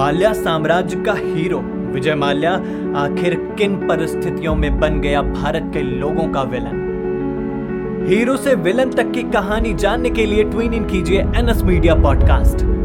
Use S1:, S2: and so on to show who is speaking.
S1: माल्या साम्राज्य का हीरो। विजय माल्या आखिर किन परिस्थितियों में बन गया भारत के लोगों का विलन? हीरो से विलन तक की कहानी जानने के लिए ट्वीन इन कीजिए एनएस मीडिया पॉडकास्ट।